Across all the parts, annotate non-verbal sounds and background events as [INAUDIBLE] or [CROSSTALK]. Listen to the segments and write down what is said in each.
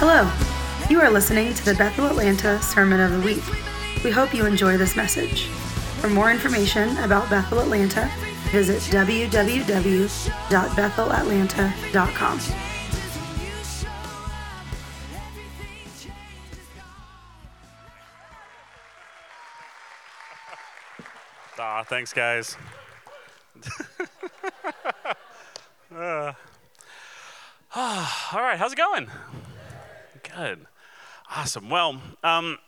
Hello. You are listening to the Bethel Atlanta Sermon of the Week. We hope you enjoy this message. For more information about Bethel Atlanta, visit www.bethelatlanta.com. Aw, thanks, guys. [LAUGHS] uh, ah, [SIGHS] all right, how's it going? Good. Awesome. Well, um,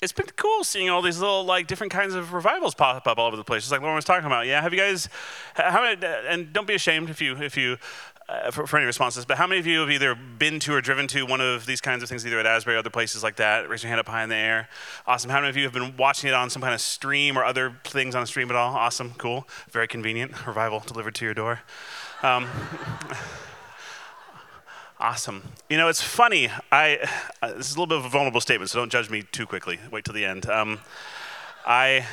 it's been cool seeing all these little like different kinds of revivals pop up all over the place, just like Lauren was talking about. Yeah, have you guys? How many? And don't be ashamed if you if you uh, for, for, any responses. But how many of you have either been to or driven to one of these kinds of things, either at Asbury or other places like that? Raise your hand up high in the air. Awesome. How many of you have been watching it on some kind of stream or other things on a stream at all? Awesome. Cool. Very convenient. Revival delivered to your door. Um, [LAUGHS] Awesome. You know, it's funny. I uh, this is a little bit of a vulnerable statement, so don't judge me too quickly. Wait till the end. Um, I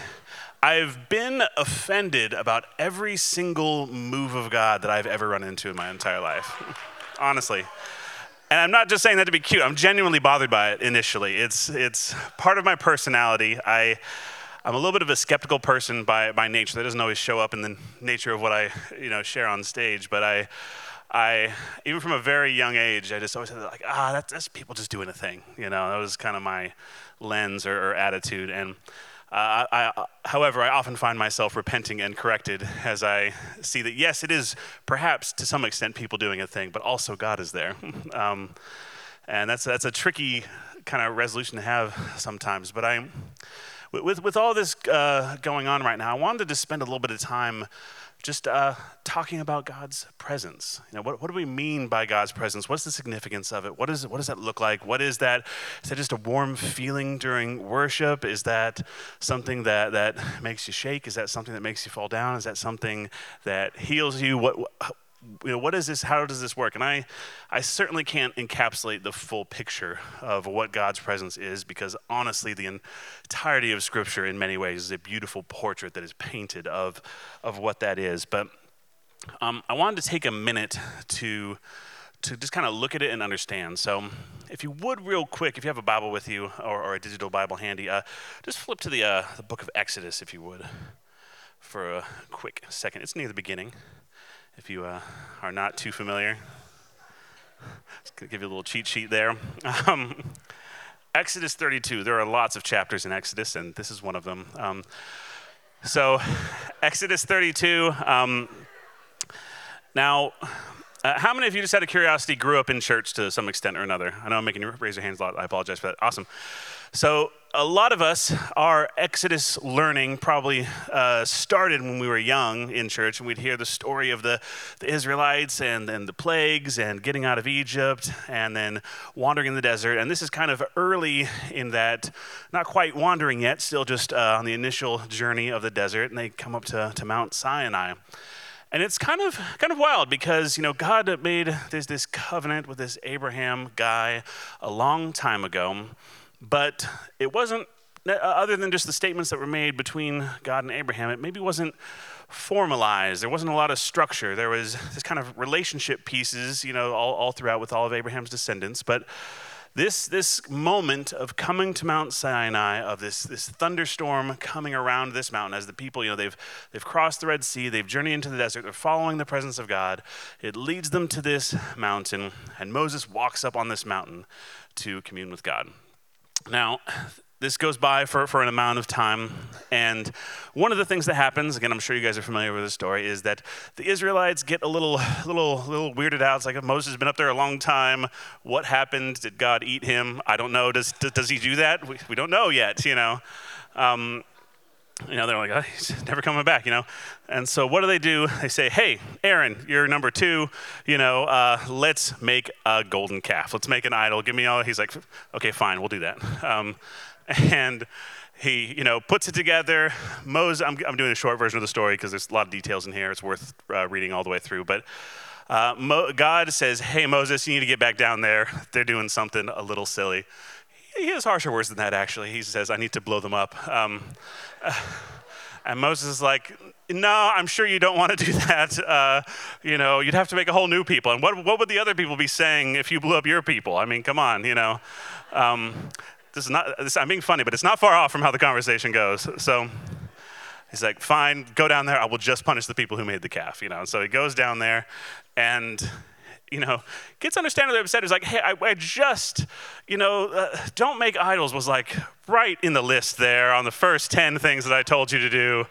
I've been offended about every single move of God that I've ever run into in my entire life. [LAUGHS] Honestly. And I'm not just saying that to be cute. I'm genuinely bothered by it initially. It's it's part of my personality. I I'm a little bit of a skeptical person by by nature. That doesn't always show up in the nature of what I, you know, share on stage, but I I, even from a very young age, I just always said like, ah, that's, that's people just doing a thing. You know, that was kind of my lens or, or attitude. And uh, I, however, I often find myself repenting and corrected as I see that yes, it is perhaps to some extent people doing a thing, but also God is there. [LAUGHS] um, and that's that's a tricky kind of resolution to have sometimes. But I, with with all this uh, going on right now, I wanted to spend a little bit of time just uh, talking about God's presence. You know, what, what do we mean by God's presence? What's the significance of it? What, is, what does that look like? What is that? Is that just a warm feeling during worship? Is that something that, that makes you shake? Is that something that makes you fall down? Is that something that heals you? What, you know, what is this? How does this work? And I, I certainly can't encapsulate the full picture of what God's presence is because honestly, the entirety of Scripture, in many ways, is a beautiful portrait that is painted of, of what that is. But um, I wanted to take a minute to to just kind of look at it and understand. So, if you would, real quick, if you have a Bible with you or, or a digital Bible handy, uh, just flip to the uh, the book of Exodus, if you would, for a quick second. It's near the beginning if you uh, are not too familiar. Just give you a little cheat sheet there. [LAUGHS] Um, Exodus 32. There are lots of chapters in Exodus, and this is one of them. Um, so, Exodus 32. Um, now, uh, how many of you, just out of curiosity, grew up in church to some extent or another? I know I'm making you raise your hands a lot. I apologize for that. Awesome. So, a lot of us, our Exodus learning probably uh, started when we were young in church, and we'd hear the story of the, the Israelites and, and the plagues and getting out of Egypt and then wandering in the desert. And this is kind of early in that, not quite wandering yet, still just uh, on the initial journey of the desert, and they come up to, to Mount Sinai. And it's kind of kind of wild because you know God made this, this covenant with this Abraham guy a long time ago but it wasn't, uh, other than just the statements that were made between God and Abraham, it maybe wasn't formalized. There wasn't a lot of structure. There was this kind of relationship pieces, you know, all, all throughout with all of Abraham's descendants. But this, this moment of coming to Mount Sinai, of this, this thunderstorm coming around this mountain, as the people, you know, they've, they've crossed the Red Sea, they've journeyed into the desert, they're following the presence of God. It leads them to this mountain, and Moses walks up on this mountain to commune with God. Now, this goes by for, for an amount of time. And one of the things that happens, again, I'm sure you guys are familiar with the story, is that the Israelites get a little, little, little weirded out. It's like, Moses has been up there a long time. What happened? Did God eat him? I don't know. Does, does, he do that? We, we don't know yet, you know. Um, you know, they're like, oh, he's never coming back, you know. And so what do they do? They say, hey, Aaron, you're number two, you know, uh, let's make a golden calf. Let's make an idol. Give me all. He's like, okay, fine, we'll do that. Um, [LAUGHS] and he, you know, puts it together. Moses, I'm, I'm doing a short version of the story because there's a lot of details in here. It's worth uh, reading all the way through. But uh, Mo- God says, hey, Moses, you need to get back down there. They're doing something a little silly he has harsher words than that, actually. He says, I need to blow them up. Um, [SIGHS] and Moses is like, no, I'm sure you don't want to do [LAUGHS] that. Uh, you know, you'd have to make a whole new people. And what, what would the other people be saying if you blew up your people? I mean, come on, you know. Um, this is not, this, I'm being funny, but it's not far off from how the conversation goes. So he's like, fine, go down there. I will just punish the people who made the calf, you know. And so he goes down there and you know, gets understandably upset. He's like, hey, I, I just, you know, uh, don't make idols was like right in the list there on the first 10 things that I told you to do.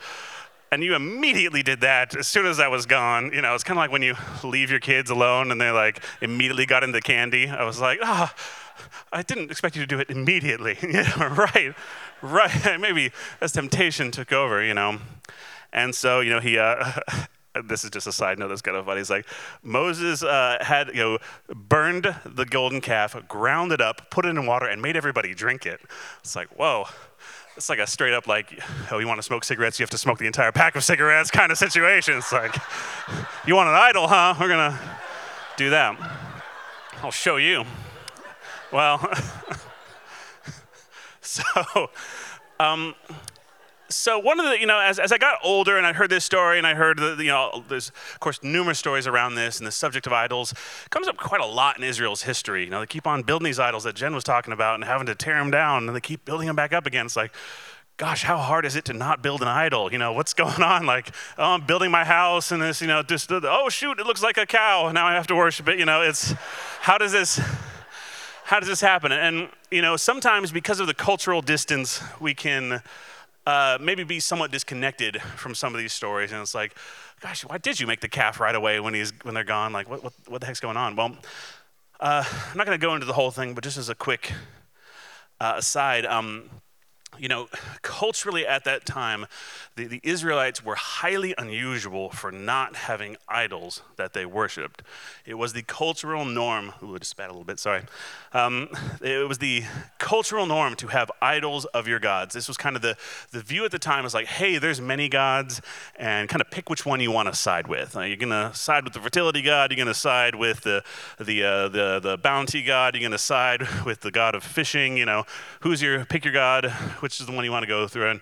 And you immediately did that as soon as I was gone. You know, it's kind of like when you leave your kids alone and they like immediately got into candy. I was like, ah, oh, I didn't expect you to do it immediately. [LAUGHS] right, right. [LAUGHS] Maybe as temptation took over, you know. And so, you know, he, uh, [LAUGHS] this is just a side note that's kind of funny. He's like Moses uh, had, you know, burned the golden calf, ground it up, put it in water, and made everybody drink it. It's like, whoa. It's like a straight up like, oh, you want to smoke cigarettes? You have to smoke the entire pack of cigarettes kind of situation. It's like, you want an idol, huh? We're gonna do that. I'll show you. Well, [LAUGHS] so, um, so one of the, you know, as, as I got older and I heard this story and I heard, the, you know, there's of course numerous stories around this and the subject of idols comes up quite a lot in Israel's history. You know, they keep on building these idols that Jen was talking about and having to tear them down and they keep building them back up again. It's like, gosh, how hard is it to not build an idol? You know, what's [LAUGHS] going on? Like, oh, I'm building my house and this, you know, just, oh shoot, it looks like a cow. Now I have to worship it. You know, it's, how does this, how does this happen? And, you know, sometimes because of the cultural distance, we can, uh, maybe be somewhat disconnected from some of these stories. And it's like, gosh, why did you make the calf right away when, he's, when they're gone? Like, what, what, what the heck's going on? Well, uh, I'm not going to go into the whole thing, but just as a quick uh, aside, um, you know, [SIGHS] culturally at that time, the, the Israelites were highly unusual for not having idols that they worshiped. It was the cultural norm. Ooh, I just spat a little bit, sorry. Um, it was the cultural norm to have idols of your gods. This was kind of the, the view at the time was like, hey, there's many gods, and kind of pick which one you want to side with. You're going to side with the fertility god, you're going to side with the, the, uh, the, the bounty god, you're going to side [LAUGHS] with the god of fishing, you know, who's your, pick your god which is the one you want to go through. And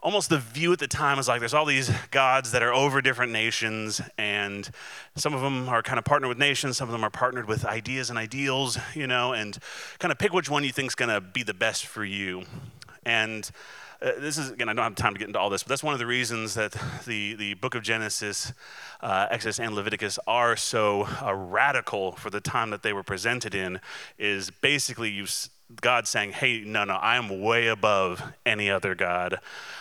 almost the view at the time is like there's all these gods that are over different nations, and some of them are kind of partnered with nations, some of them are partnered with ideas and ideals, you know, and kind of pick which one you think is going to be the best for you. And uh, this is again, I don't have time to get into all this, but that's one of the reasons that the the book of Genesis, uh, Exodus, and Leviticus are so uh, radical for the time that they were presented in. Is basically you God saying, hey, no, no, I am way above any other God.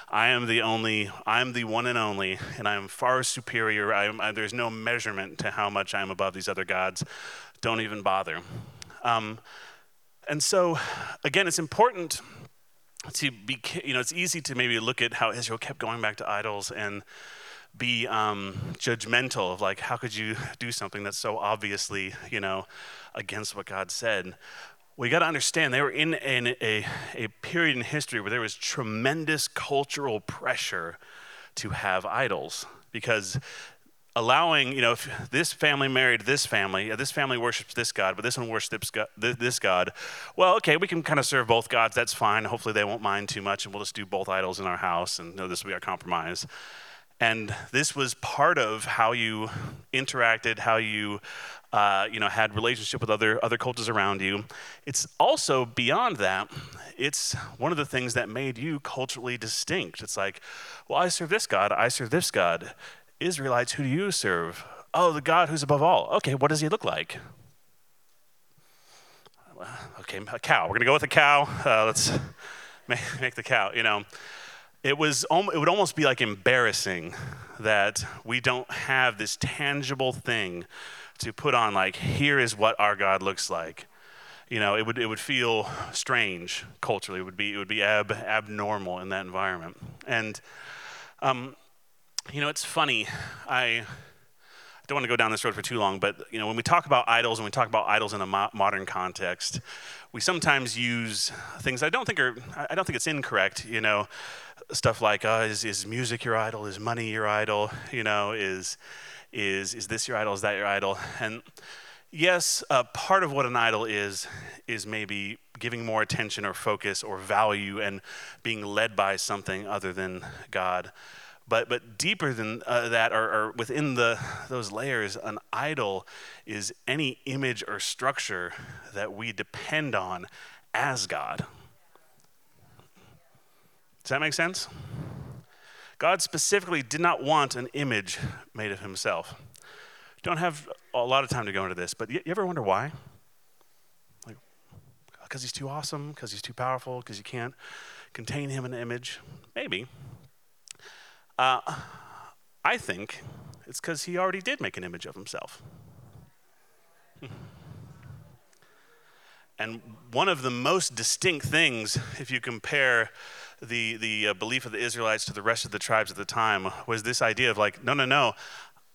I am the only, I'm the one and only, and I am far superior. I am, I, there's no measurement to how much I'm above these other gods. Don't even bother. Um, and so, again, it's important to be, you know, it's easy to maybe look at how Israel kept going back to idols and be um, judgmental of like, how could you do something that's so obviously, you know, against what God said? We got to understand they were in an, a, a period in history where there was tremendous cultural pressure to have idols because allowing, you know, if this family married this family, uh, this family worships this God, but this one worships this God, well, okay, we can kind of serve both gods. That's fine. Hopefully they won't mind too much, and we'll just do both idols in our house, and know, this will be our compromise. And this was part of how you interacted, how you uh, you know, had relationship with other, other cultures around you. It's also beyond that, it's one of the things that made you culturally distinct. It's like, well, I serve this God, I serve this God. Israelites, who do you serve? Oh, the God who's above all. Okay, what does he look like? Okay, a cow. We're to go with a cow. Uh, let's [LAUGHS] make, make the cow, you know it was it would almost be like embarrassing that we don't have this tangible thing to put on like here is what our God looks like. You know, it would it would feel strange culturally. It would be it would be ab, abnormal in that environment. And um, you know, it's funny. I don't want to go down this road for too long, but you know, when we talk about idols and we talk about idols in a mo- modern context, we sometimes use things I don't think are I don't think it's incorrect. You know, stuff like uh, is is music your idol? Is money your idol? You know, is is is this your idol? Is that your idol? And yes, uh, part of what an idol is is maybe giving more attention or focus or value and being led by something other than God. But, but deeper than uh, that, or, or within the, those layers, an idol is any image or structure that we depend on as God. Does that make sense? God specifically did not want an image made of himself. Don't have a lot of time to go into this, but you, ever wonder why? Like, because he's too awesome, because he's too powerful, because you can't contain him in an image? Maybe. Uh, I think it's because he already did make an image of himself. And one of the most distinct things, if you compare the, the uh, belief of the Israelites to the rest of the tribes at the time, was this idea of like, no, no, no,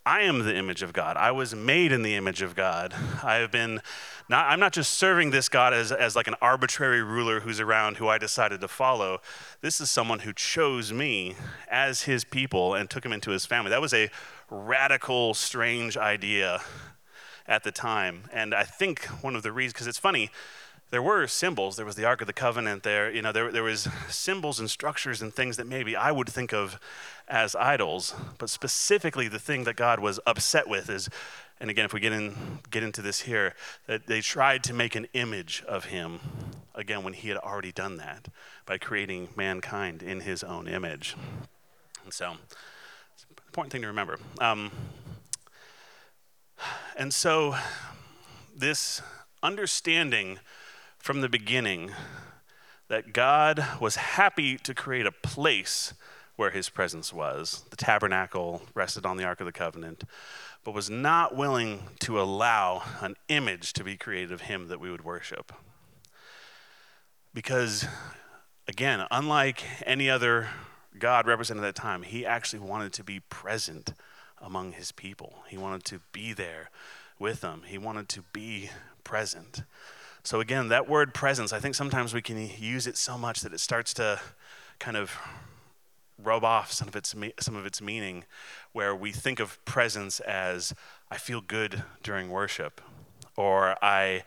I am the image of God. I was made in the image of God. I have been not, I'm not just serving this God as, as like an arbitrary ruler who's around who I decided to follow. This is someone who chose me as his people and took him into his family. That was a radical, strange idea at the time. And I think one of the reasons, because it's funny, there were symbols. There was the Ark of the Covenant there. You know, there, there was symbols and structures and things that maybe I would think of as idols. But specifically, the thing that God was upset with is, and again, if we get, in, get into this here, that they tried to make an image of him, again, when he had already done that by creating mankind in his own image. And so, it's an important thing to remember. Um, and so, this understanding from the beginning that God was happy to create a place where his presence was. The tabernacle rested on the Ark of the Covenant, but was not willing to allow an image to be created of him that we would worship. Because, again, unlike any other God represented at that time, he actually wanted to be present among his people. He wanted to be there with them, he wanted to be present. So, again, that word presence, I think sometimes we can use it so much that it starts to kind of rub off some of its, some of its meaning, where we think of presence as I feel good during worship, or I,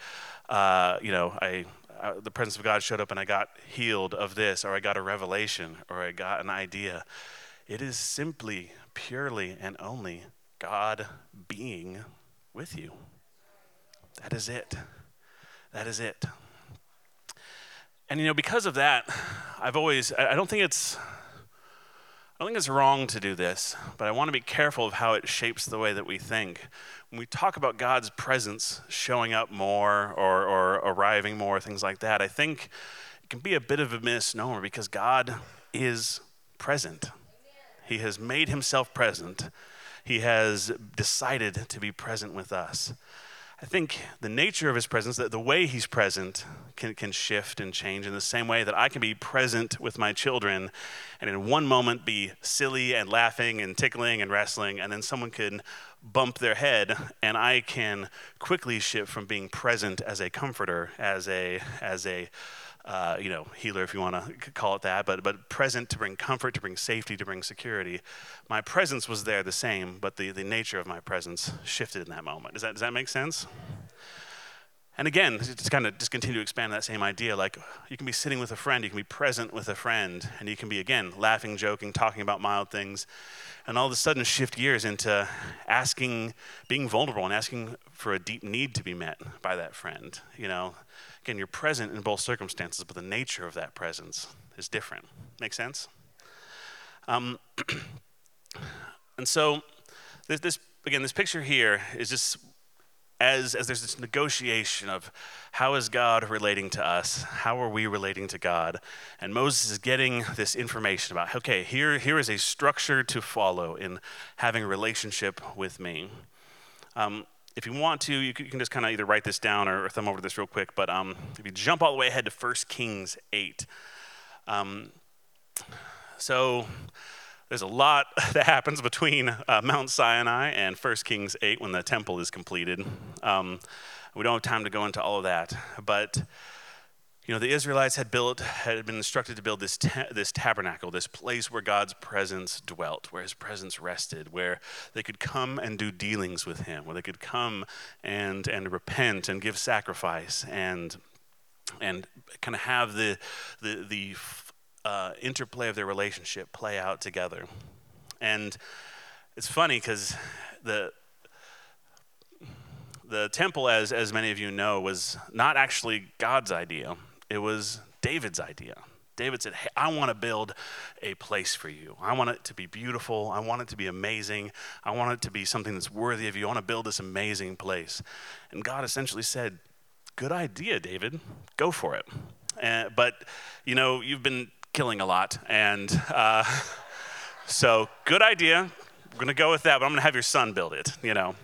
uh, you know, I, uh, the presence of God showed up and I got healed of this, or I got a revelation, or I got an idea. It is simply purely and only God being with you. That is it. That is it. And you know, because of that, I've always I don't think it's I don't think it's wrong to do this, but I want to be careful of how it shapes the way that we think. When we talk about God's presence showing up more or, or arriving more, things like that, I think it can be a bit of a misnomer because God is present. He has made himself present. He has decided to be present with us. I think the nature of his presence, that the way he's present, can, can shift and change in the same way that I can be present with my children and in one moment be silly and laughing and tickling and wrestling, and then someone can bump their head and I can quickly shift from being present as a comforter, as a, as a uh, you know, healer, if you want to call it that, but, but present to bring comfort, to bring safety, to bring security. My presence was there the same, but the, the nature of my presence shifted in that moment. Does that, does that make sense? And again, just kind of just continue to expand that same idea. Like you can be sitting with a friend, you can be present with a friend, and you can be, again, laughing, joking, talking about mild things, and all of a sudden shift gears into asking, being vulnerable and asking for a deep need to be met by that friend. You know, again, you're present in both circumstances, but the nature of that presence is different. Make sense? Um, [CLEARS THROAT] and so, this, this, again, this picture here is just as, as there's this negotiation of how is God relating to us? How are we relating to God? And Moses is getting this information about, okay, here, here is a structure to follow in having a relationship with me. Um, if you want to, you can just kind of either write this down or, thumb over this real quick. But um, if you jump all the way ahead to 1 Kings 8. Um, so there's a lot [LAUGHS] that happens between uh, Mount Sinai and 1 Kings 8 when the temple is completed. Um, we don't have time to go into all of that, but you know the Israelites had built, had been instructed to build this ta- this tabernacle, this place where God's presence dwelt, where His presence rested, where they could come and do dealings with Him, where they could come and and repent and give sacrifice and and kind of have the the the uh, interplay of their relationship play out together. And it's funny because the the temple, as as many of you know, was not actually God's idea. It was David's idea. David said, Hey, I want to build a place for you. I want it to be beautiful. I want it to be amazing. I want it to be something that's worthy of you. I want to build this amazing place. And God essentially said, Good idea, David. Go for it. But, you know, you've been killing a lot. And uh, [LAUGHS] so, good idea. We're going to go with that, but I'm going to have your son build it, you know.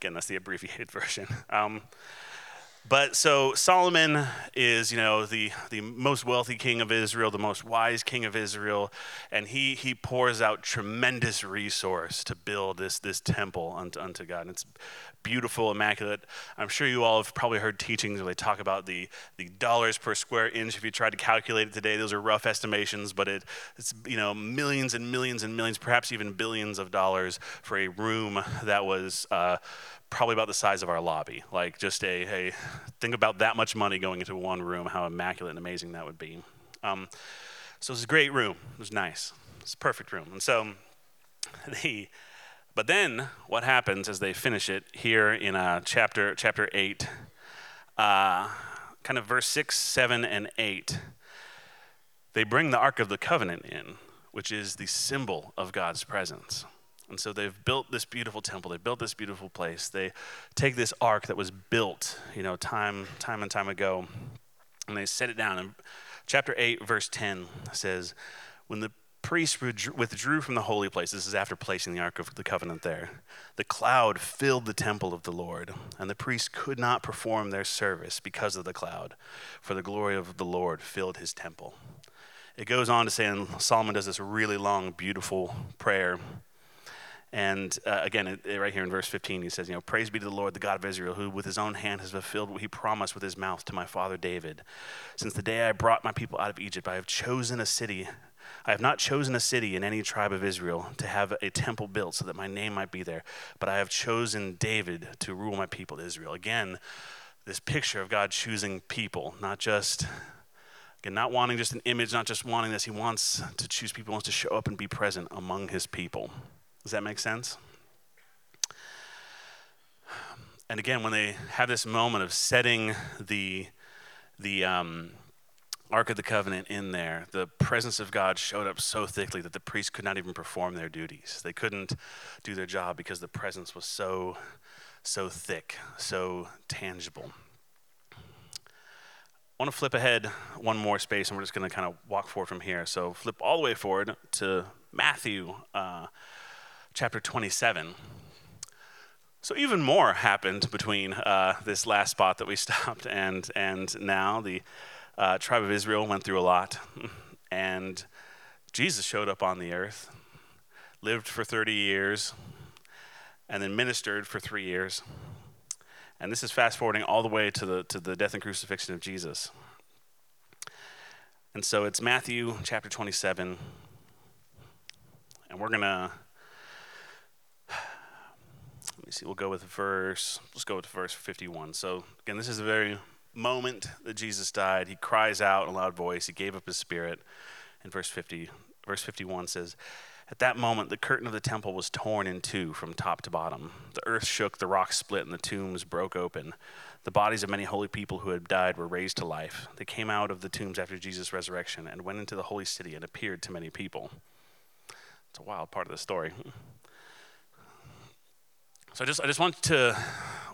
Again, that's the abbreviated [LAUGHS] version. Um, but so Solomon is, you know, the, the most wealthy king of Israel, the most wise king of Israel, and he, he pours out tremendous resource to build this, this temple unto, unto God. And it's beautiful, immaculate. I'm sure you all have probably heard teachings where they talk about the, the dollars per square inch. If you tried to calculate it today, those are rough estimations, but it, it's, you know, millions and millions and millions, perhaps even billions of dollars for a room that was uh, probably about the size of our lobby. Like just a, hey, think about that much money going into one room, how immaculate and amazing that would be. Um, so it's a great room. It was nice. It's a perfect room. And so [LAUGHS] the, but then what happens as they finish it here in uh, chapter, chapter 8, uh, kind of verse 6, 7, and 8, they bring the Ark of the Covenant in, which is the symbol of God's presence. And so they've built this beautiful temple. They built this beautiful place. They take this ark that was built, you know, time, time and time ago, and they set it down. And chapter 8, verse 10 says, When the priests withdrew from the holy place, this is after placing the ark of the covenant there, the cloud filled the temple of the Lord, and the priests could not perform their service because of the cloud, for the glory of the Lord filled his temple. It goes on to say, and Solomon does this really long, beautiful prayer and uh, again, it, it, right here in verse 15, he says, You know, praise be to the Lord, the God of Israel, who with his own hand has fulfilled what he promised with his mouth to my father David. Since the day I brought my people out of Egypt, I have chosen a city. I have not chosen a city in any tribe of Israel to have a temple built so that my name might be there, but I have chosen David to rule my people Israel. Again, this picture of God choosing people, not just Again, not wanting just an image, not just wanting this. He wants to choose people, wants to show up and be present among his people. Does that make sense? And again, when they have this moment of setting the, the um, Ark of the Covenant in there, the presence of God showed up so thickly that the priests could not even perform their duties. They couldn't do their job because the presence was so, so thick, so tangible. I want to flip ahead one more space, and we're just going to kind of walk forward from here. So flip all the way forward to Matthew. Uh, chapter 27. So even more happened between uh, this last spot that we [LAUGHS] stopped and and now the uh, tribe of Israel went through a lot, [LAUGHS] and Jesus showed up on the earth, lived for 30 years, and then ministered for three years. And this is fast forwarding all the way to the to the death and crucifixion of Jesus. And so it's Matthew chapter 27, and we're gonna [SIGHS] Let me see, we'll go with verse, let's go with verse 51. So, again, this is a very moment that Jesus died. He cries out in a loud voice, he gave up his spirit. In verse 50, verse 51 says, At that moment, the curtain of the temple was torn in two from top to bottom. The earth shook, the rocks split, and the tombs broke open. The bodies of many holy people who had died were raised to life. They came out of the tombs after Jesus' resurrection and went into the holy city and appeared to many people. It's a wild part of the story. So I just, I just want to,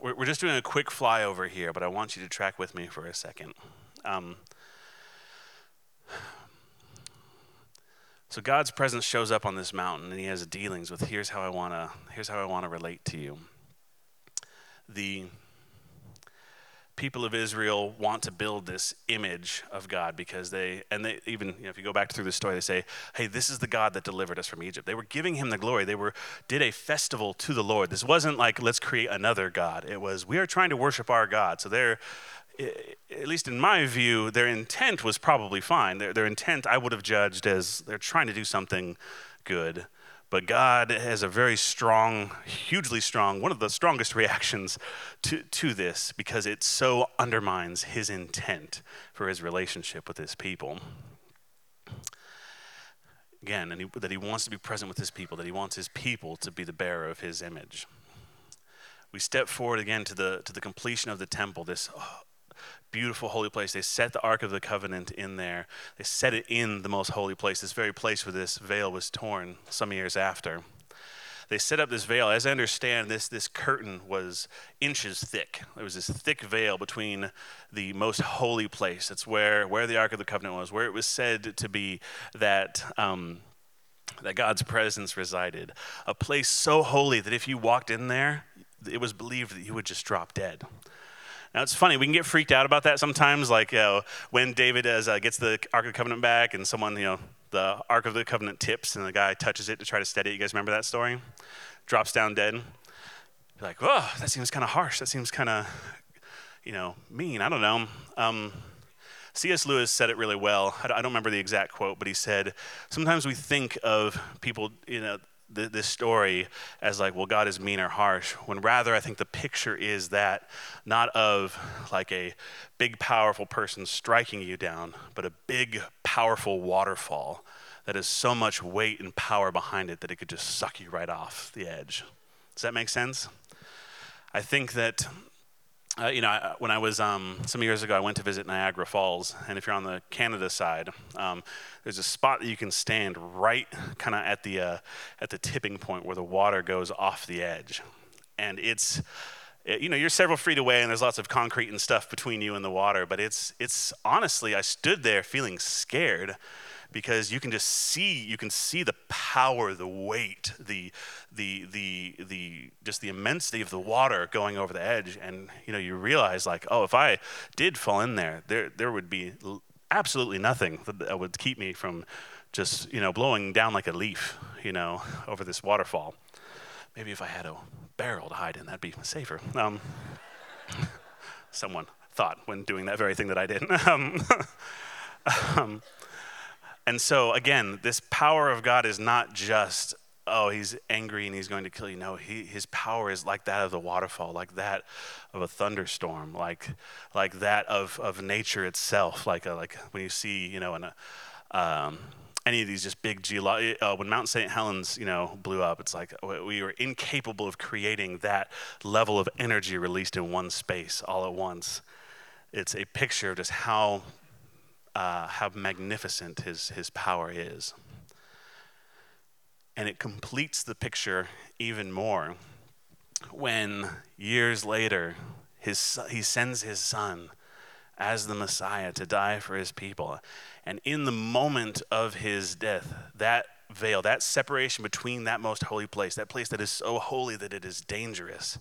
we're, we're just doing a quick flyover here, but I want you to track with me for a second. Um, so God's presence shows up on this mountain, and He has dealings with here's how I want to, here's how I want to relate to you. The people of Israel want to build this image of God because they, and they even, you know, if you go back through the story, they say, hey, this is the God that delivered us from Egypt. They were giving him the glory. They were, did a festival to the Lord. This wasn't like, let's create another God. It was, we are trying to worship our God. So they're, at least in my view, their intent was probably fine. Their, their intent I would have judged as they're trying to do something good. But God has a very strong, hugely strong, one of the strongest [LAUGHS] reactions to, to this because it so undermines his intent for his relationship with his people. Again, and he, that he wants to be present with his people, that he wants his people to be the bearer of his image. We step forward again to the, to the completion of the temple, this beautiful holy place. They set the Ark of the Covenant in there. They set it in the most holy place, this very place where this veil was torn some years after they set up this veil. As I understand, this, this curtain was inches thick. There was this thick veil between the most holy place. That's where, where the Ark of the Covenant was, where it was said to be that. Um, that God's presence resided. A place so holy that if you walked in there, it was believed that you would just drop dead. Now it's funny, we can get freaked out about that sometimes, like you know, when David as, uh, gets the Ark of the Covenant back and someone, you know, the Ark of the Covenant tips and the guy touches it to try to steady it. You guys remember that story? Drops down dead. You're like, oh, that seems kind of harsh. That seems kind of, you know, mean. I don't know. Um, C.S. Lewis said it really well. I don't remember the exact quote, but he said, sometimes we think of people, you know, th- this story as like, well, God is mean or harsh, when rather I think the picture is that not of like a big, powerful person striking you down, but a big, powerful waterfall that has so much weight and power behind it that it could just suck you right off the edge. Does that make sense? I think that uh, you know, when I was um, some years ago, I went to visit Niagara Falls, and if you're on the Canada side, um, there's a spot that you can stand right, kind of at the uh, at the tipping point where the water goes off the edge, and it's, it, you know, you're several feet away, and there's lots of concrete and stuff between you and the water, but it's it's honestly, I stood there feeling scared because you can just see you can see the power the weight the the the the just the immensity of the water going over the edge. And you know you realize like oh if i did fall in there there there would be absolutely nothing that would keep me from just you know blowing down like a leaf you know over this waterfall. Maybe if i had a barrel to hide in that'd be safer. Um, [LAUGHS] someone thought when doing that very thing that i did. [LAUGHS] Um, [LAUGHS] um, and so, again, this power of God is not just, oh, he's angry and he's going to kill you. No, he, his power is like that of the waterfall, like that of a thunderstorm, like, like that of, of nature itself. Like, a, like when you see, you know, in a, um, any of these just big geolo- uh, when Mount St. Helens, you know, blew up, it's like we were incapable of creating that level of energy released in one space all at once. It's a picture of just how uh, how magnificent his, his power is. And it completes the picture even more when years later his, he sends his son as the Messiah to die for his people. And in the moment of his death, that veil, that separation between that most holy place, that place that is so holy that it is dangerous,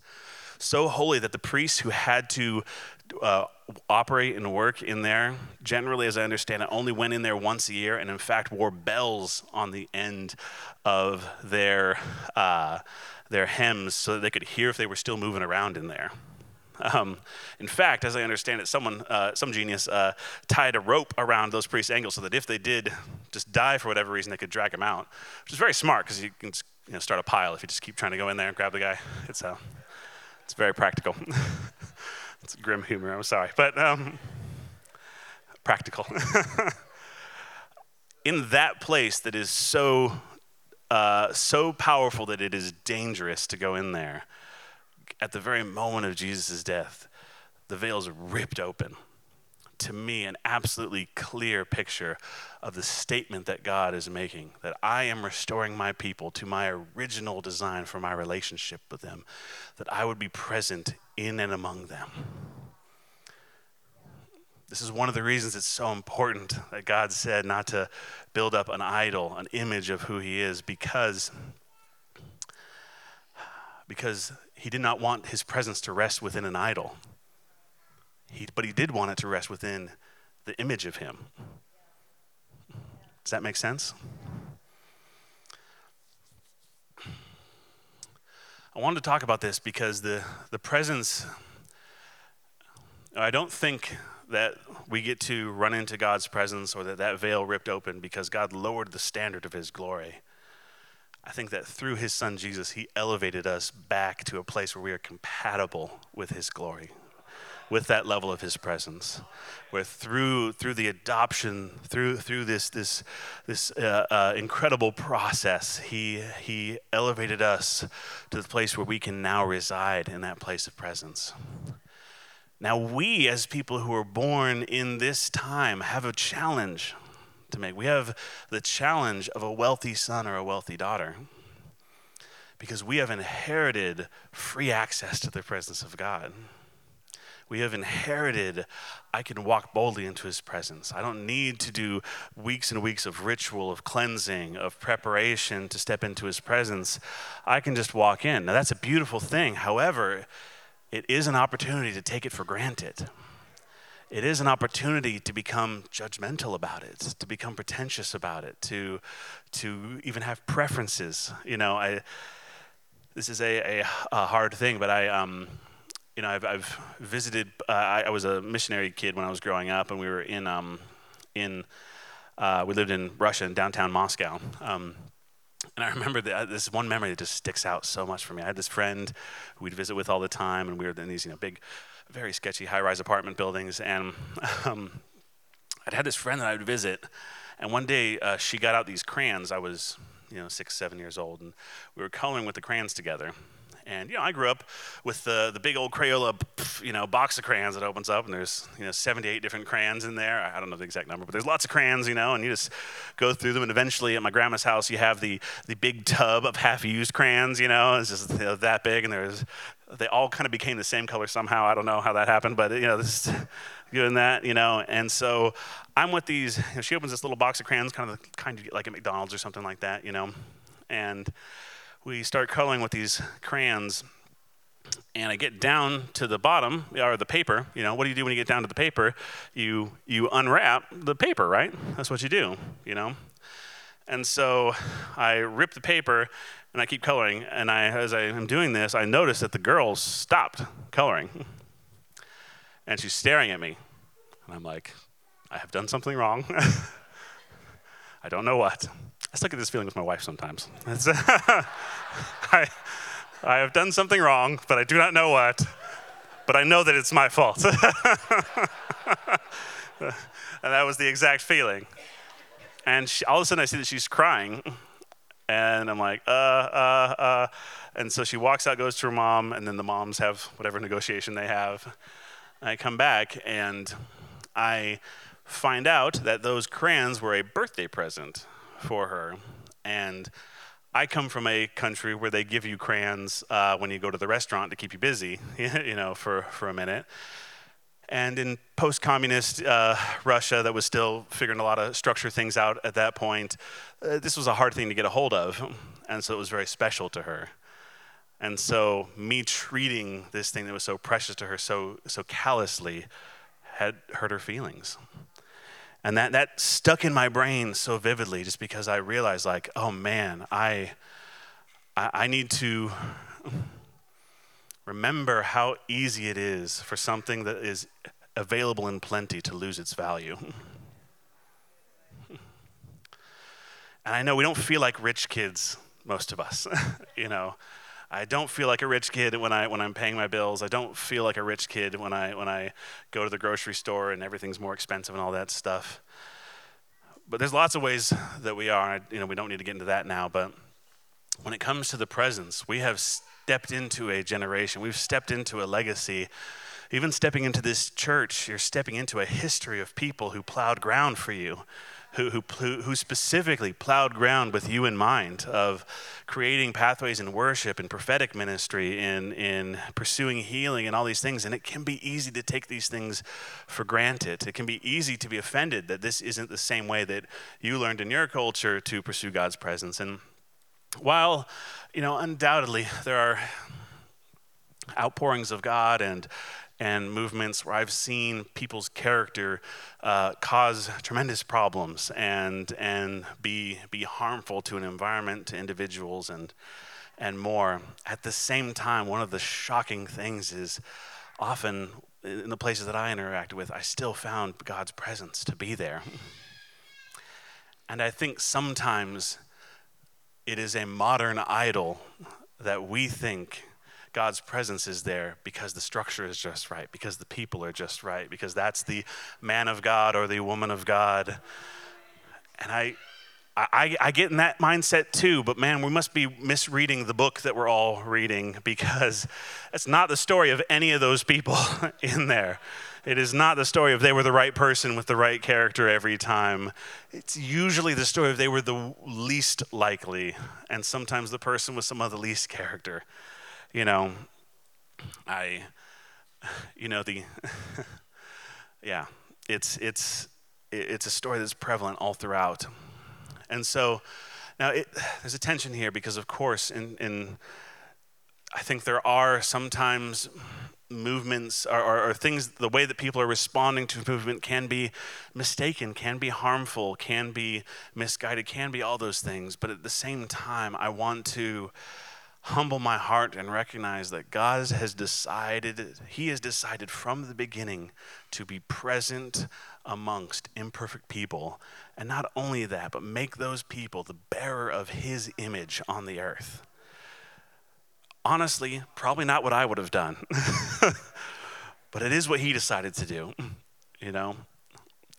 so holy that the priests who had to uh, operate and work in there, generally, as I understand it, only went in there once a year and, in fact, wore bells on the end of their, uh, their hems so that they could hear if they were still moving around in there. Um, in fact, as I understand it, someone, uh, some genius, uh, tied a rope around those priests' ankles so that if they did just die for whatever reason, they could drag them out, which is very smart because you can you know, start a pile if you just keep trying to go in there and grab the guy. It's, uh, it's very practical. [LAUGHS] it's grim humor, I'm sorry. But um, practical. [LAUGHS] in that place that is so, uh, so powerful that it is dangerous to go in there, at the very moment of Jesus' death, the veil is ripped open to me an absolutely clear picture of the statement that God is making that I am restoring my people to my original design for my relationship with them, that I would be present in and among them. This is one of the reasons it's so important that God said not to build up an idol, an image of who He is, because, because He did not want His presence to rest within an idol. He, but he did want it to rest within the image of him. Does that make sense? I wanted to talk about this because the, the presence, I don't think that we get to run into God's presence or that that veil ripped open because God lowered the standard of his glory. I think that through his son Jesus, he elevated us back to a place where we are compatible with his glory, with that level of his presence where through through the adoption through through this this this uh, uh, incredible process he he elevated us to the place where we can now reside in that place of presence. Now we as people who are born in this time have a challenge to make. We have the challenge of a wealthy son or a wealthy daughter because we have inherited free access to the presence of God we have inherited, I can walk boldly into his presence. I don't need to do weeks and weeks of ritual, of cleansing, of preparation to step into his presence. I can just walk in. Now, that's a beautiful thing. However, it is an opportunity to take it for granted. It is an opportunity to become judgmental about it, to become pretentious about it, to, to even have preferences. You know, I, this is a, a, a hard thing, but I, um, you know, I've, I've visited. Uh, I, was a missionary kid when I was growing up, and we were in um, in uh, we lived in Russia in downtown Moscow. Um, and I remember uh, this one memory that just sticks out so much for me. I had this friend who we'd visit with all the time, and we were in these you know big, very sketchy high-rise apartment buildings. And [LAUGHS] um, I'd had this friend that I would visit, and one day uh, she got out these crayons. I was you know six, seven years old, and we were coloring with the crayons together. And you know, I grew up with the the big old Crayola, you know, box of crayons that opens up, and there's you know 78 different crayons in there. I don't know the exact number, but there's lots of crayons, you know, and you just go through them. And eventually, at my grandma's house, you have the the big tub of half-used crayons, you know, it's just you know, that big, and there's they all kind of became the same color somehow. I don't know how that happened, but you know, this doing that, you know, and so I'm with these. You know, she opens this little box of crayons, kind of the kind get like at McDonald's or something like that, you know, and we start coloring with these crayons and I get down to the bottom or the paper. You know, what do you do when you get down to the paper? You you unwrap the paper, right? That's what you do. You know, and so I rip the paper and I keep coloring. And I, as I am doing this, I notice that the girl stopped coloring, and she's staring at me, and I'm like, I have done something wrong. [LAUGHS] I don't know what. I still get this feeling with my wife sometimes. [LAUGHS] I, I have done something wrong, but I do not know what. But I know that it's my fault. [LAUGHS] and that was the exact feeling. And she, all of a sudden, I see that she's crying. And I'm like, uh, uh, uh. And so she walks out, goes to her mom, and then the moms have whatever negotiation they have. And I come back, and I find out that those crayons were a birthday present for her. And I come from a country where they give you crayons uh, when you go to the restaurant to keep you busy, [LAUGHS] you know, for, for a minute. And in post communist uh, Russia, that was still figuring a lot of structure things out at that point, uh, this was a hard thing to get a hold of. And so it was very special to her. And so, me treating this thing that was so precious to her so, so callously had hurt her feelings. And that, that stuck in my brain so vividly just because I realized, like, oh man, I, I, I need to remember how easy it is for something that is available in plenty to lose its value. [LAUGHS] And I know we don't feel like rich kids, most of us, [LAUGHS] you know. I don't feel like a rich kid when I when I'm paying my bills. I don't feel like a rich kid when I when I go to the grocery store and everything's more expensive and all that stuff. But there's lots of ways that we are. You know, we don't need to get into that now. But when it comes to the presence, we have stepped into a generation. We've stepped into a legacy. Even stepping into this church, you're stepping into a history of people who plowed ground for you who, who, who specifically plowed ground with you in mind of creating pathways in worship and prophetic ministry in, in pursuing healing and all these things. And it can be easy to take these things for granted. It can be easy to be offended that this isn't the same way that you learned in your culture to pursue God's presence. And while, you know, undoubtedly there are outpourings of God and and movements where I've seen people's character uh, cause tremendous problems and and be be harmful to an environment, to individuals, and and more. At the same time, one of the shocking things is often in the places that I interacted with, I still found God's presence to be there. And I think sometimes it is a modern idol that we think God's presence is there because the structure is just right, because the people are just right, because that's the man of God or the woman of God. And I, I, I get in that mindset too, but man, we must be misreading the book that we're all reading because it's not the story of any of those people [LAUGHS] in there. It is not the story of they were the right person with the right character every time. It's usually the story of they were the least likely, and sometimes the person with some of the least character. You know, I, you know, the, [LAUGHS] yeah, it's, it's, it's a story that's prevalent all throughout. And so now it, [SIGHS] there's a tension here because, of course, in, in I think there are sometimes movements or, or, or, things, the way that people are responding to movement can be mistaken, can be harmful, can be misguided, can be all those things. But at the same time, I want to humble my heart and recognize that God has decided, He has decided from the beginning to be present amongst imperfect people. And not only that, but make those people the bearer of His image on the earth honestly, probably not what I would have done. [LAUGHS] but it is what he decided to do, you know?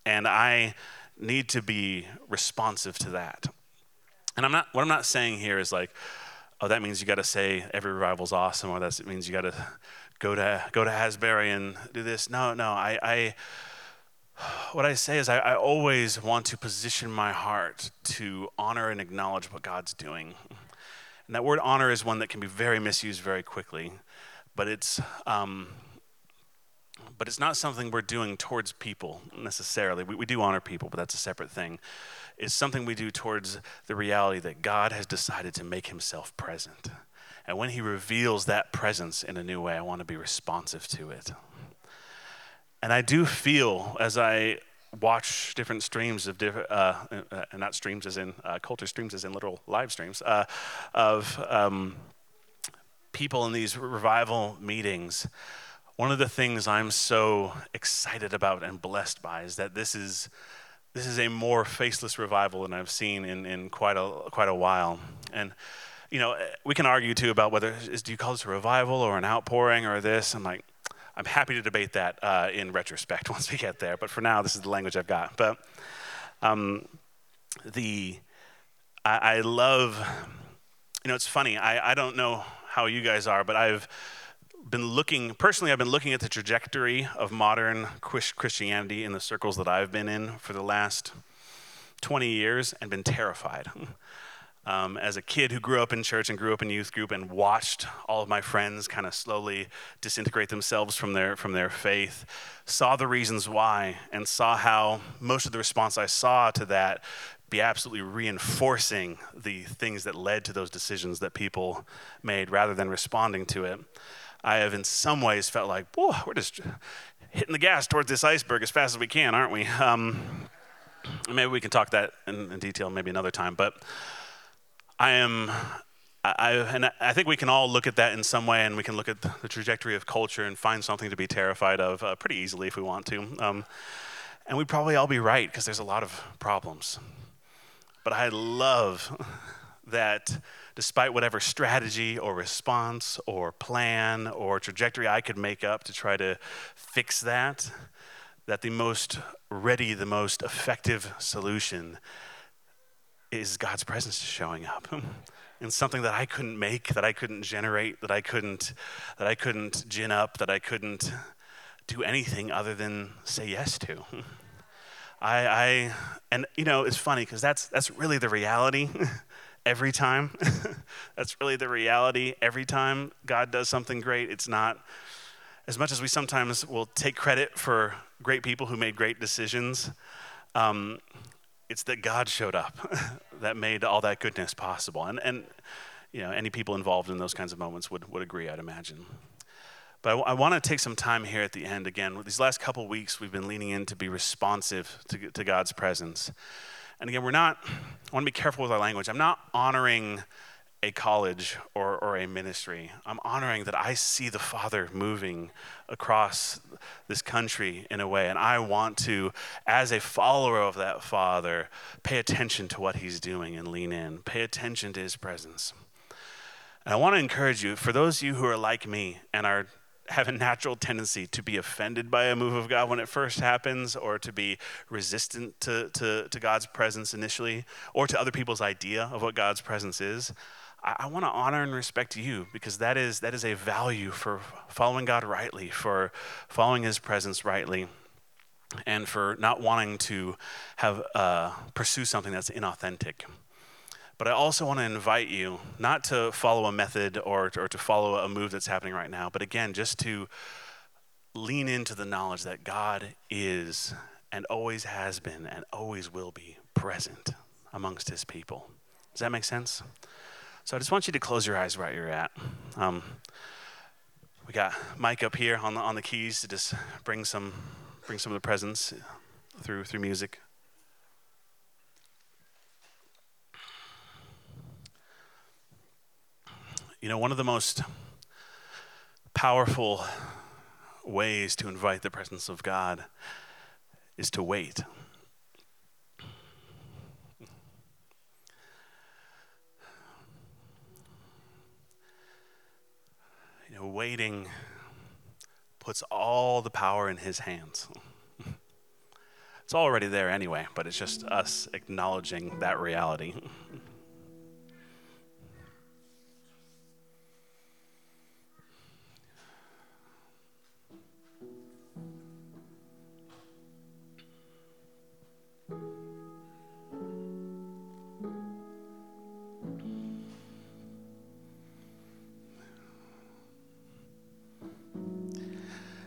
And I need to be responsive to that. And I'm not, what I'm not saying here is like, oh, that means you got to say every revival's awesome, or that it means you got to go to go to Asbury and do this. No, no. I, I what I say is I, I always want to position my heart to honor and acknowledge what God's doing. And that word honor is one that can be very misused very quickly, but it's, um, but it's not something we're doing towards people necessarily. We, we do honor people, but that's a separate thing. It's something we do towards the reality that God has decided to make himself present. And when he reveals that presence in a new way, I want to be responsive to it. And I do feel as I watch different streams of different, uh, uh, not streams as in uh, culture streams as in literal live streams uh, of um, people in these revival meetings. One of the things I'm so excited about and blessed by is that this is this is a more faceless revival than I've seen in, in quite a quite a while. And you know, we can argue too about whether is do you call this a revival or an outpouring or this. I'm like, I'm happy to debate that uh, in retrospect [LAUGHS] once we get there. But for now, this is the language I've got. But um, the I, I, love, you know, it's funny. I, I don't know how you guys are, but I've been looking personally. I've been looking at the trajectory of modern Christianity in the circles that I've been in for the last 20 years and been terrified. [LAUGHS] um, as a kid who grew up in church and grew up in youth group and watched all of my friends kind of slowly disintegrate themselves from their from their faith saw the reasons why and saw how most of the response i saw to that be absolutely reinforcing the things that led to those decisions that people made rather than responding to it i have in some ways felt like boy we're just hitting the gas towards this iceberg as fast as we can aren't we um, maybe we can talk that in, in detail maybe another time but I am, I, and I think we can all look at that in some way, and we can look at the trajectory of culture and find something to be terrified of uh, pretty easily if we want to. Um, and we'd probably all be right because there's a lot of problems. But I love that despite whatever strategy or response or plan or trajectory I could make up to try to fix that, that the most ready, the most effective solution is God's presence showing up. [LAUGHS] and something that I couldn't make, that I couldn't generate, that I couldn't, that I couldn't gin up, that I couldn't do anything other than say yes to. [LAUGHS] I, I and you know, it's funny because that's that's really the reality [LAUGHS] every time. [LAUGHS] that's really the reality every time God does something great. It's not as much as we sometimes will take credit for great people who made great decisions. Um, it's that God showed up [LAUGHS] that made all that goodness possible. And, and you know, any people involved in those kinds of moments would, would agree, I'd imagine. But I, I want to take some time here at the end again. These last couple weeks, we've been leaning in to be responsive to, to God's presence. And again, we're not, I want to be careful with our language. I'm not honoring a college or, or a ministry. I'm honoring that I see the Father moving across this country in a way, and I want to, as a follower of that Father, pay attention to what He's doing and lean in, pay attention to His presence. And I want to encourage you, for those of you who are like me and are have a natural tendency to be offended by a move of God when it first happens, or to be resistant to, to, to God's presence initially, or to other people's idea of what God's presence is. I, I want to honor and respect you because that is, that is a value for following God rightly, for following His presence rightly, and for not wanting to have uh, pursue something that's inauthentic. But I also want to invite you not to follow a method or, or to follow a move that's happening right now, but again, just to lean into the knowledge that God is and always has been and always will be present amongst his people. Does that make sense? So I just want you to close your eyes right where you're at. Um, we got Mike up here on the, on the keys to just bring some, bring some of the presence through, through music. You know, one of the most powerful ways to invite the presence of God is to wait. You know, waiting puts all the power in His hands. It's already there anyway, but it's just us acknowledging that reality.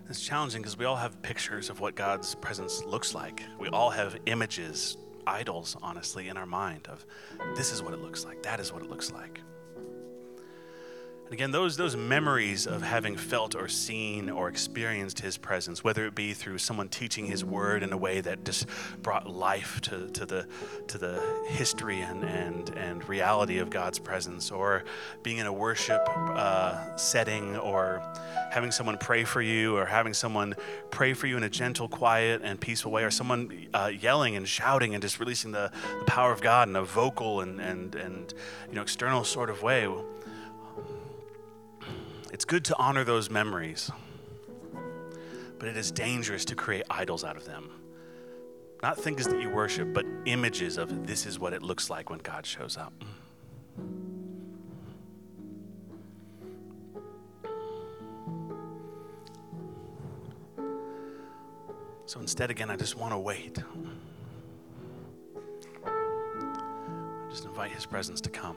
It's challenging because we all have pictures of what God's presence looks like. We all have images, idols, honestly, in our mind of this is what it looks like, that is what it looks like. Again, those, those memories of having felt or seen or experienced his presence, whether it be through someone teaching his word in a way that just brought life to, to, the, to the history and, and, and reality of God's presence, or being in a worship uh, setting, or having someone pray for you, or having someone pray for you in a gentle, quiet, and peaceful way, or someone uh, yelling and shouting and just releasing the, the power of God in a vocal and, and, and you know, external sort of way it's good to honor those memories, but it is dangerous to create idols out of them. Not things that you worship, but images of this is what it looks like when God shows up. So instead, again, I just want to wait. I just invite His presence to come.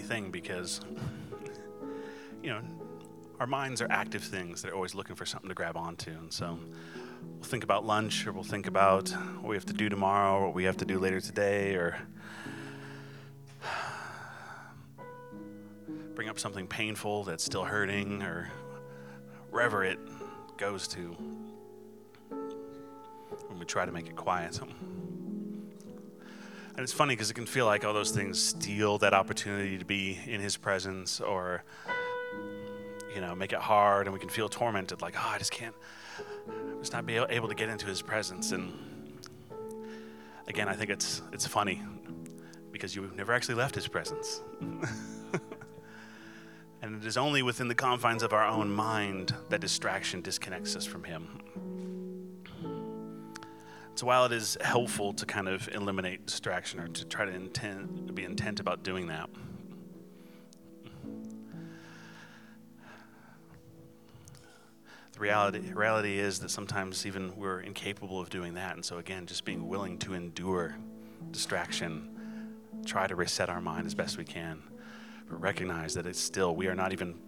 Funny thing because, you know, our minds are active things. They're always looking for something to grab onto. And so we'll think about lunch or we'll think about what we have to do tomorrow or what we have to do later today or bring up something painful that's still hurting or wherever it goes to when we try to make it quiet. And it's funny because it can feel like all those things steal that opportunity to be in his presence or, you know, make it hard and we can feel tormented like, oh, I just can't, I'm just not be able to get into his presence. And again, I think it's, it's funny because you've never actually left his presence. [LAUGHS] and it is only within the confines of our own mind that distraction disconnects us from him. So while it is helpful to kind of eliminate distraction or to try to intent, be intent about doing that, the reality, reality is that sometimes even we're incapable of doing that. And so, again, just being willing to endure distraction, try to reset our mind as best we can, but recognize that it's still, we are not even,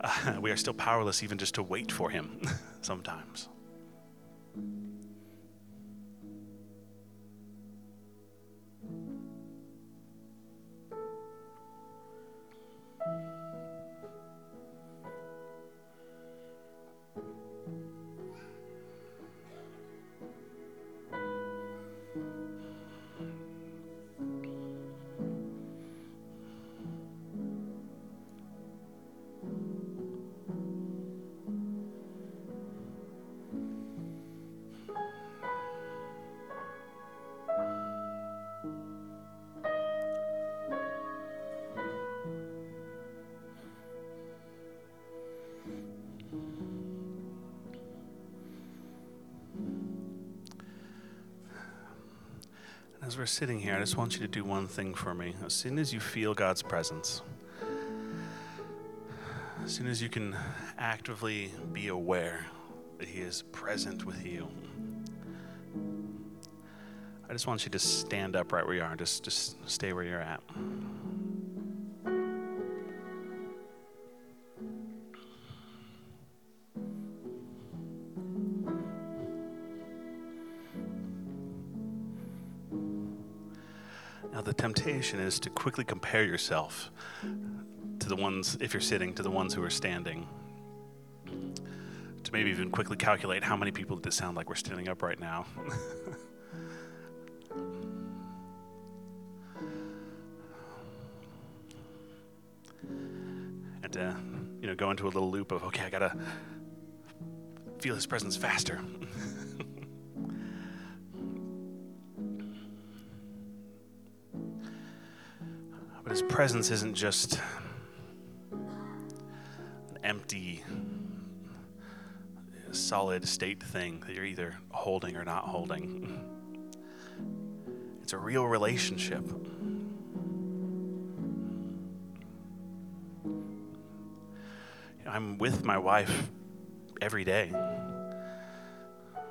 uh, [LAUGHS] we are still powerless even just to wait for Him [LAUGHS] sometimes. We're sitting here, I just want you to do one thing for me. As soon as you feel God's presence, as soon as you can actively be aware that He is present with you, I just want you to stand up right where you are. Just, just stay where you're at. Temptation is to quickly compare yourself to the ones, if you're sitting, to the ones who are standing. To maybe even quickly calculate how many people does it sound like we're standing up right now. [LAUGHS] and to, you know, go into a little loop of, okay, I gotta feel his presence faster. [LAUGHS] his presence isn't just an empty, solid state thing that you're either holding or not holding. It's a real relationship. I'm with my wife every day,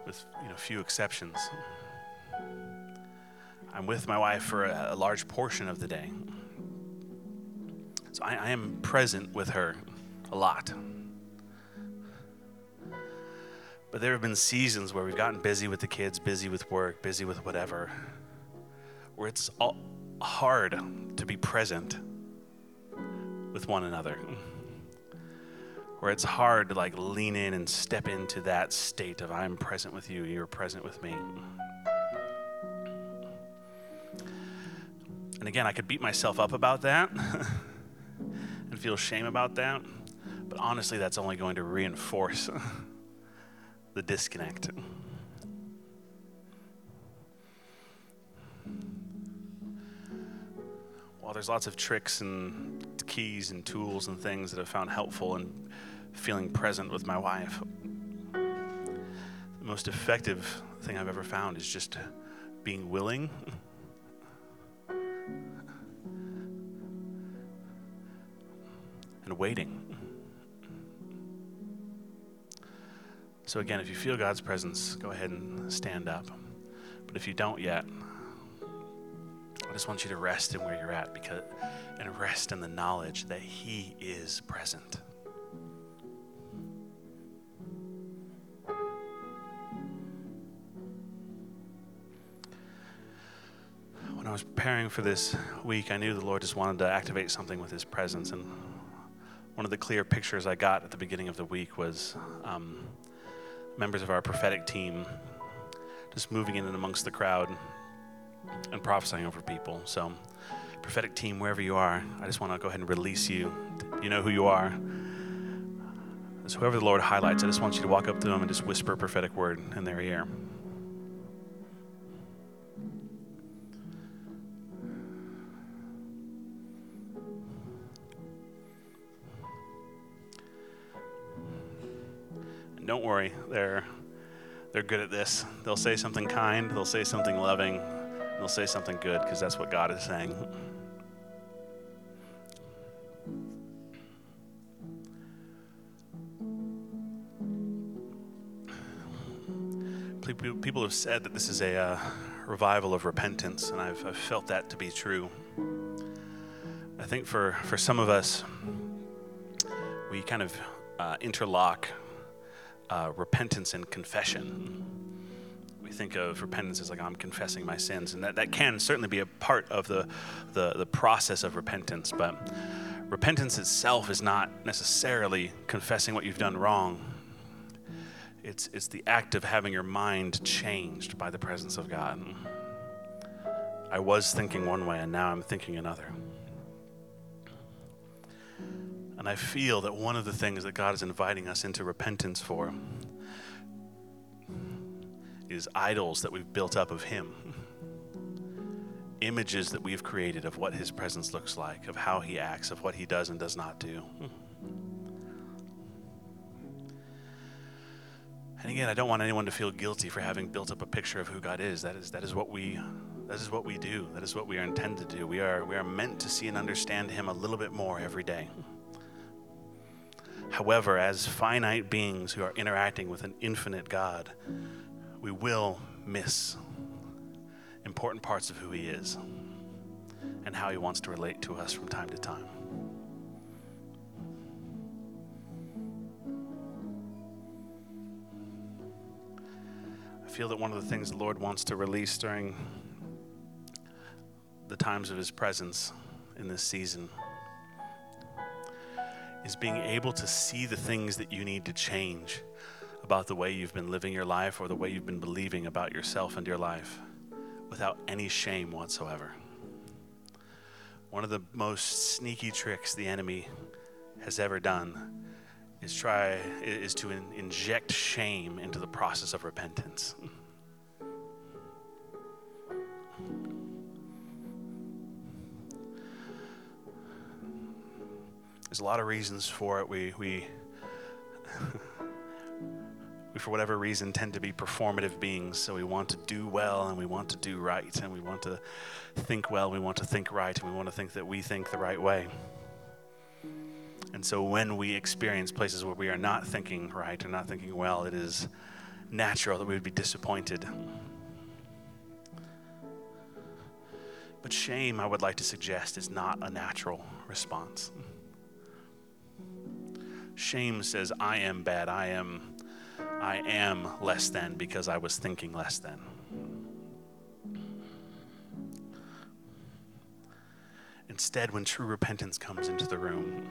with you know few exceptions. I'm with my wife for a, a large portion of the day. So I, I am present with her a lot. But there have been seasons where we've gotten busy with the kids, busy with work, busy with whatever, where it's hard to be present with one another. Where it's hard to like lean in and step into that state of I'm present with you, you're present with me. And again, I could beat myself up about that. [LAUGHS] and feel shame about that. But honestly, that's only going to reinforce [LAUGHS] the disconnect. While there's lots of tricks and keys and tools and things that I've found helpful in feeling present with my wife, the most effective thing I've ever found is just being willing and waiting. So, again, if you feel God's presence, go ahead and stand up. But if you don't yet, I just want you to rest in where you're at because, and rest in the knowledge that He is present. When I was preparing for this week, I knew the Lord just wanted to activate something with His presence. And one of the clear pictures I got at the beginning of the week was um, members of our prophetic team just moving in and amongst the crowd and prophesying over people. So, prophetic team, wherever you are, I just want to go ahead and release you. You know who you are. So, whoever the Lord highlights, I just want you to walk up to them and just whisper a prophetic word in their ear. Don't worry, they're they're good at this. They'll say something kind, they'll say something loving, they'll say something good because that's what God is saying. People have said that this is a uh, revival of repentance, and I've, I've felt that to be true. I think for, for some of us, we kind of uh, interlock uh, repentance and confession. We think of repentance as like I'm confessing my sins, and that, that can certainly be a part of the, the, the process of repentance, but repentance itself is not necessarily confessing what you've done wrong. It's, it's the act of having your mind changed by the presence of God. I was thinking one way, and now I'm thinking another. And I feel that one of the things that God is inviting us into repentance for is idols that we've built up of Him, images that we've created of what His presence looks like, of how He acts, of what He does and does not do. And again, I don't want anyone to feel guilty for having built up a picture of who God is. That is, that is what we That is what we do. That is what we are intended to do. We are, we are meant to see and understand Him a little bit more every day. However, as finite beings who are interacting with an infinite God, we will miss important parts of who He is and how He wants to relate to us from time to time. I feel that one of the things the Lord wants to release during the times of His presence in this season is being able to see the things that you need to change about the way you've been living your life or the way you've been believing about yourself and your life without any shame whatsoever. One of the most sneaky tricks the enemy has ever done is try is to in, inject shame into the process of repentance. [LAUGHS] There's a lot of reasons for it. We, we, [LAUGHS] we, for whatever reason, tend to be performative beings. So we want to do well and we want to do right and we want to think well, we want to think right, and we want to think that we think the right way. And so when we experience places where we are not thinking right or not thinking well, it is natural that we would be disappointed. But shame, I would like to suggest, is not a natural response. Shame says, I am bad. I am, I am less than because I was thinking less than. Instead, when true repentance comes into the room,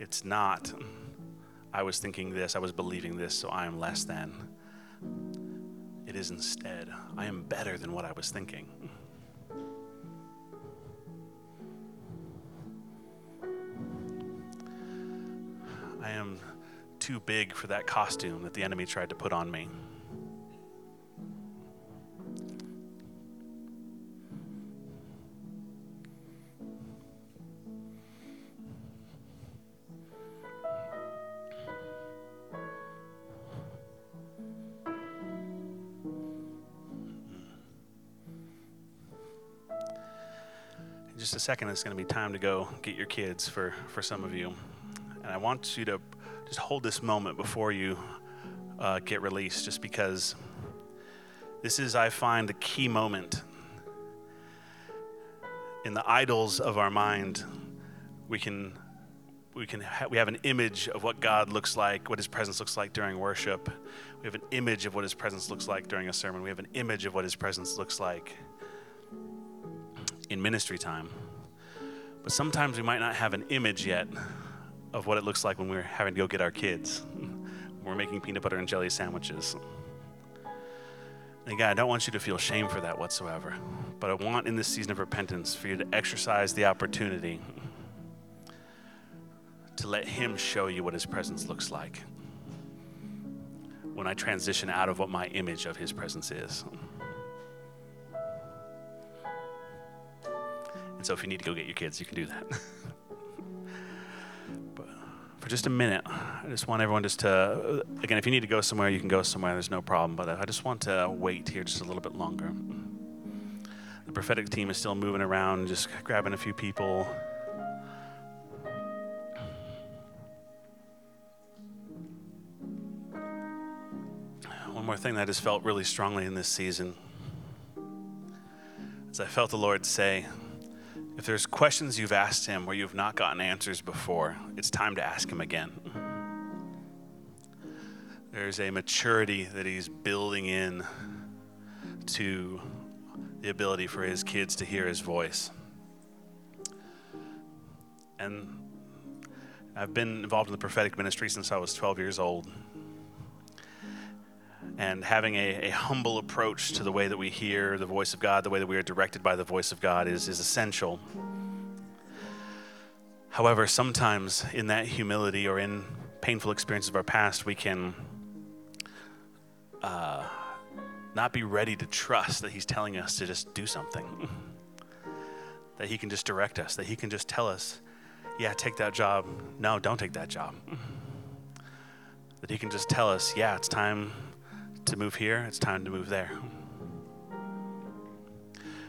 it's not, I was thinking this, I was believing this, so I am less than. It is instead, I am better than what I was thinking. I am too big for that costume that the enemy tried to put on me. In just a second, it's going to be time to go get your kids for, for some of you. I want you to just hold this moment before you uh, get released, just because this is, I find, the key moment. In the idols of our mind, we can we can ha- we have an image of what God looks like, what His presence looks like during worship. We have an image of what His presence looks like during a sermon. We have an image of what His presence looks like in ministry time. But sometimes we might not have an image yet of what it looks like when we're having to go get our kids. [LAUGHS] We're making peanut butter and jelly sandwiches. And God, I don't want you to feel shame for that whatsoever. But I want in this season of repentance for you to exercise the opportunity to let Him show you what His presence looks like when I transition out of what my image of His presence is. And so if you need to go get your kids, you can do that. [LAUGHS] for just a minute, I just want everyone just to, again, if you need to go somewhere, you can go somewhere. There's no problem. But I just want to wait here just a little bit longer. The prophetic team is still moving around, just grabbing a few people. One more thing that I just felt really strongly in this season is I felt the Lord say, if there's questions you've asked him where you've not gotten answers before, it's time to ask him again. There's a maturity that he's building in to the ability for his kids to hear his voice. And I've been involved in the prophetic ministry since I was 12 years old. And having a, a, humble approach to the way that we hear the voice of God, the way that we are directed by the voice of God, is, is essential. However, sometimes in that humility or in painful experiences of our past, we can uh, not be ready to trust that He's telling us to just do something, [LAUGHS] that He can just direct us, that He can just tell us, yeah, take that job. No, don't take that job. That He can just tell us, yeah, it's time to move here, it's time to move there.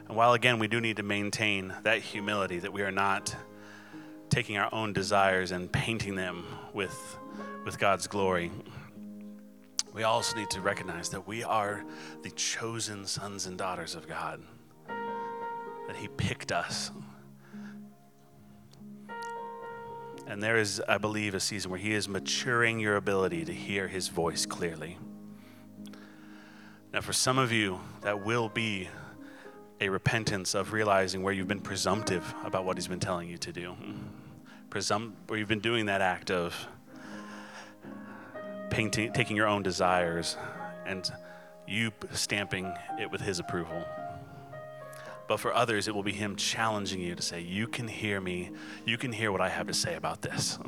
And while again, we do need to maintain that humility that we are not taking our own desires and painting them with, with God's glory, we also need to recognize that we are the chosen sons and daughters of God, that He picked us. And there is, I believe, a season where He is maturing your ability to hear His voice clearly. Now, for some of you, that will be a repentance of realizing where you've been presumptive about what He's been telling you to do. Presum- where you've been doing that act of painting, taking your own desires and you stamping it with His approval. But for others, it will be Him challenging you to say, You can hear me, you can hear what I have to say about this.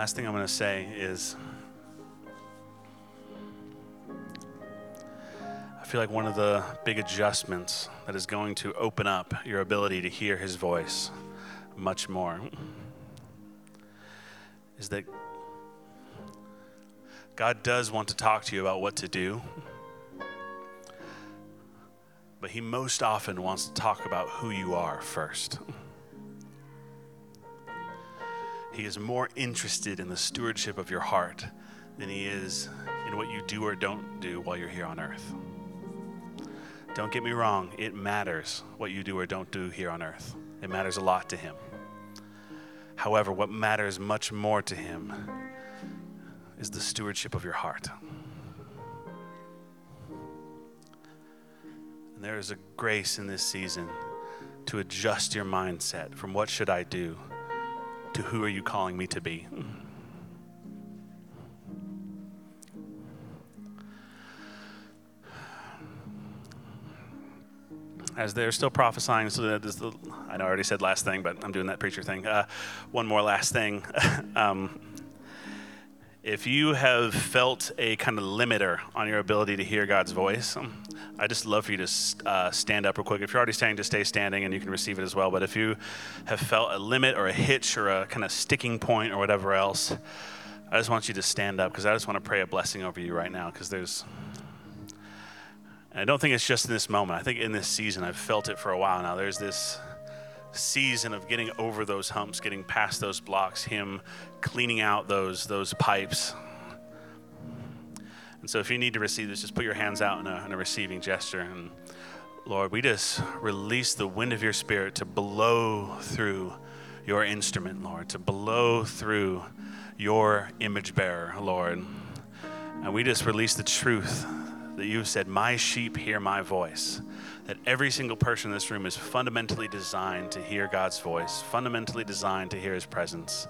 Last thing I'm going to say is I feel like one of the big adjustments that is going to open up your ability to hear his voice much more is that God does want to talk to you about what to do, but he most often wants to talk about who you are first. He is more interested in the stewardship of your heart than he is in what you do or don't do while you're here on earth. Don't get me wrong, it matters what you do or don't do here on earth. It matters a lot to him. However, what matters much more to him is the stewardship of your heart. And there is a grace in this season to adjust your mindset from what should I do to who are you calling me to be? As they're still prophesying, so that this, I know I already said last thing, but I'm doing that preacher thing. Uh, one more last thing. [LAUGHS] um, if you have felt a kind of limiter on your ability to hear God's voice, I just love for you to uh, stand up real quick. If you're already standing, just stay standing and you can receive it as well. But if you have felt a limit or a hitch or a kind of sticking point or whatever else, I just want you to stand up because I just want to pray a blessing over you right now because there's. I don't think it's just in this moment. I think in this season, I've felt it for a while now. There's this season of getting over those humps, getting past those blocks, Him cleaning out those those pipes. And so, if you need to receive this, just put your hands out in a, in a receiving gesture. And Lord, we just release the wind of your Spirit to blow through your instrument, Lord, to blow through your image bearer, Lord. And we just release the truth that you've said, My sheep hear my voice that every single person in this room is fundamentally designed to hear God's voice, fundamentally designed to hear His presence.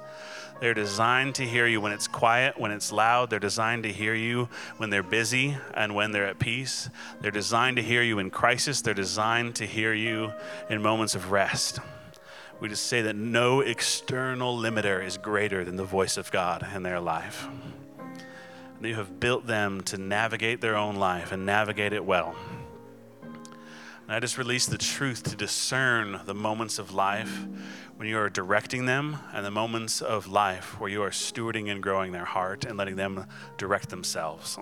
They're designed to hear you when it's quiet, when it's loud. They're designed to hear you when they're busy and when they're at peace. They're designed to hear you in crisis. They're designed to hear you in moments of rest. We just say that no external limiter is greater than the voice of God in their life. And you have built them to navigate their own life and navigate it well. And I just release the truth to discern the moments of life when you are directing them and the moments of life where you are stewarding and growing their heart and letting them direct themselves.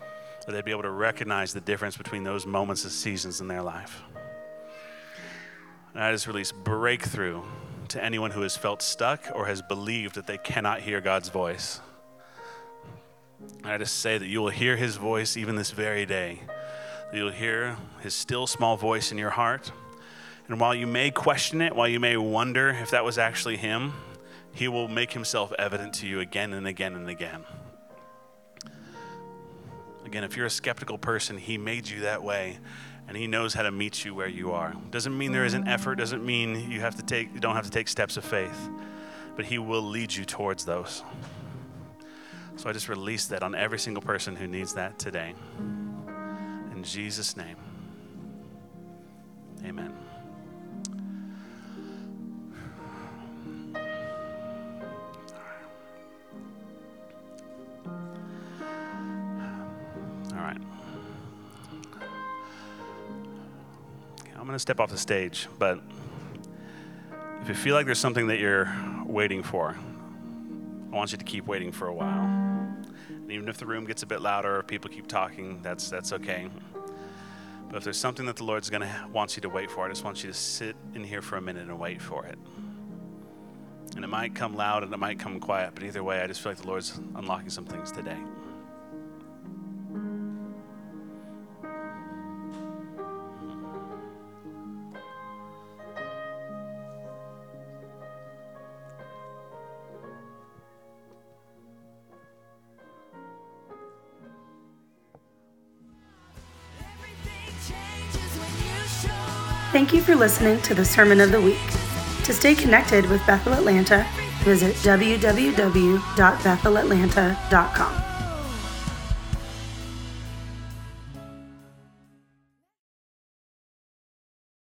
That they'd be able to recognize the difference between those moments and seasons in their life. And I just release breakthrough to anyone who has felt stuck or has believed that they cannot hear God's voice. And I just say that you will hear his voice even this very day You'll hear his still small voice in your heart. And while you may question it, while you may wonder if that was actually him, he will make himself evident to you again and again and again. Again, if you're a skeptical person, he made you that way and he knows how to meet you where you are. Doesn't mean there isn't effort, doesn't mean you have to take you don't have to take steps of faith, but he will lead you towards those. So I just release that on every single person who needs that today. In Jesus' name, amen. All right. I'm going to step off the stage, but if you feel like there's something that you're waiting for, I want you to keep waiting for a while. And even if the room gets a bit louder or people keep talking, that's, that's okay. But if there's something that the Lord's going to wants you to wait for, I just want you to sit in here for a minute and wait for it. And it might come loud and it might come quiet, but either way, I just feel like the Lord's unlocking some things today. Thank you for listening to the Sermon of the Week. To stay connected with Bethel Atlanta, visit www.bethelatlanta.com.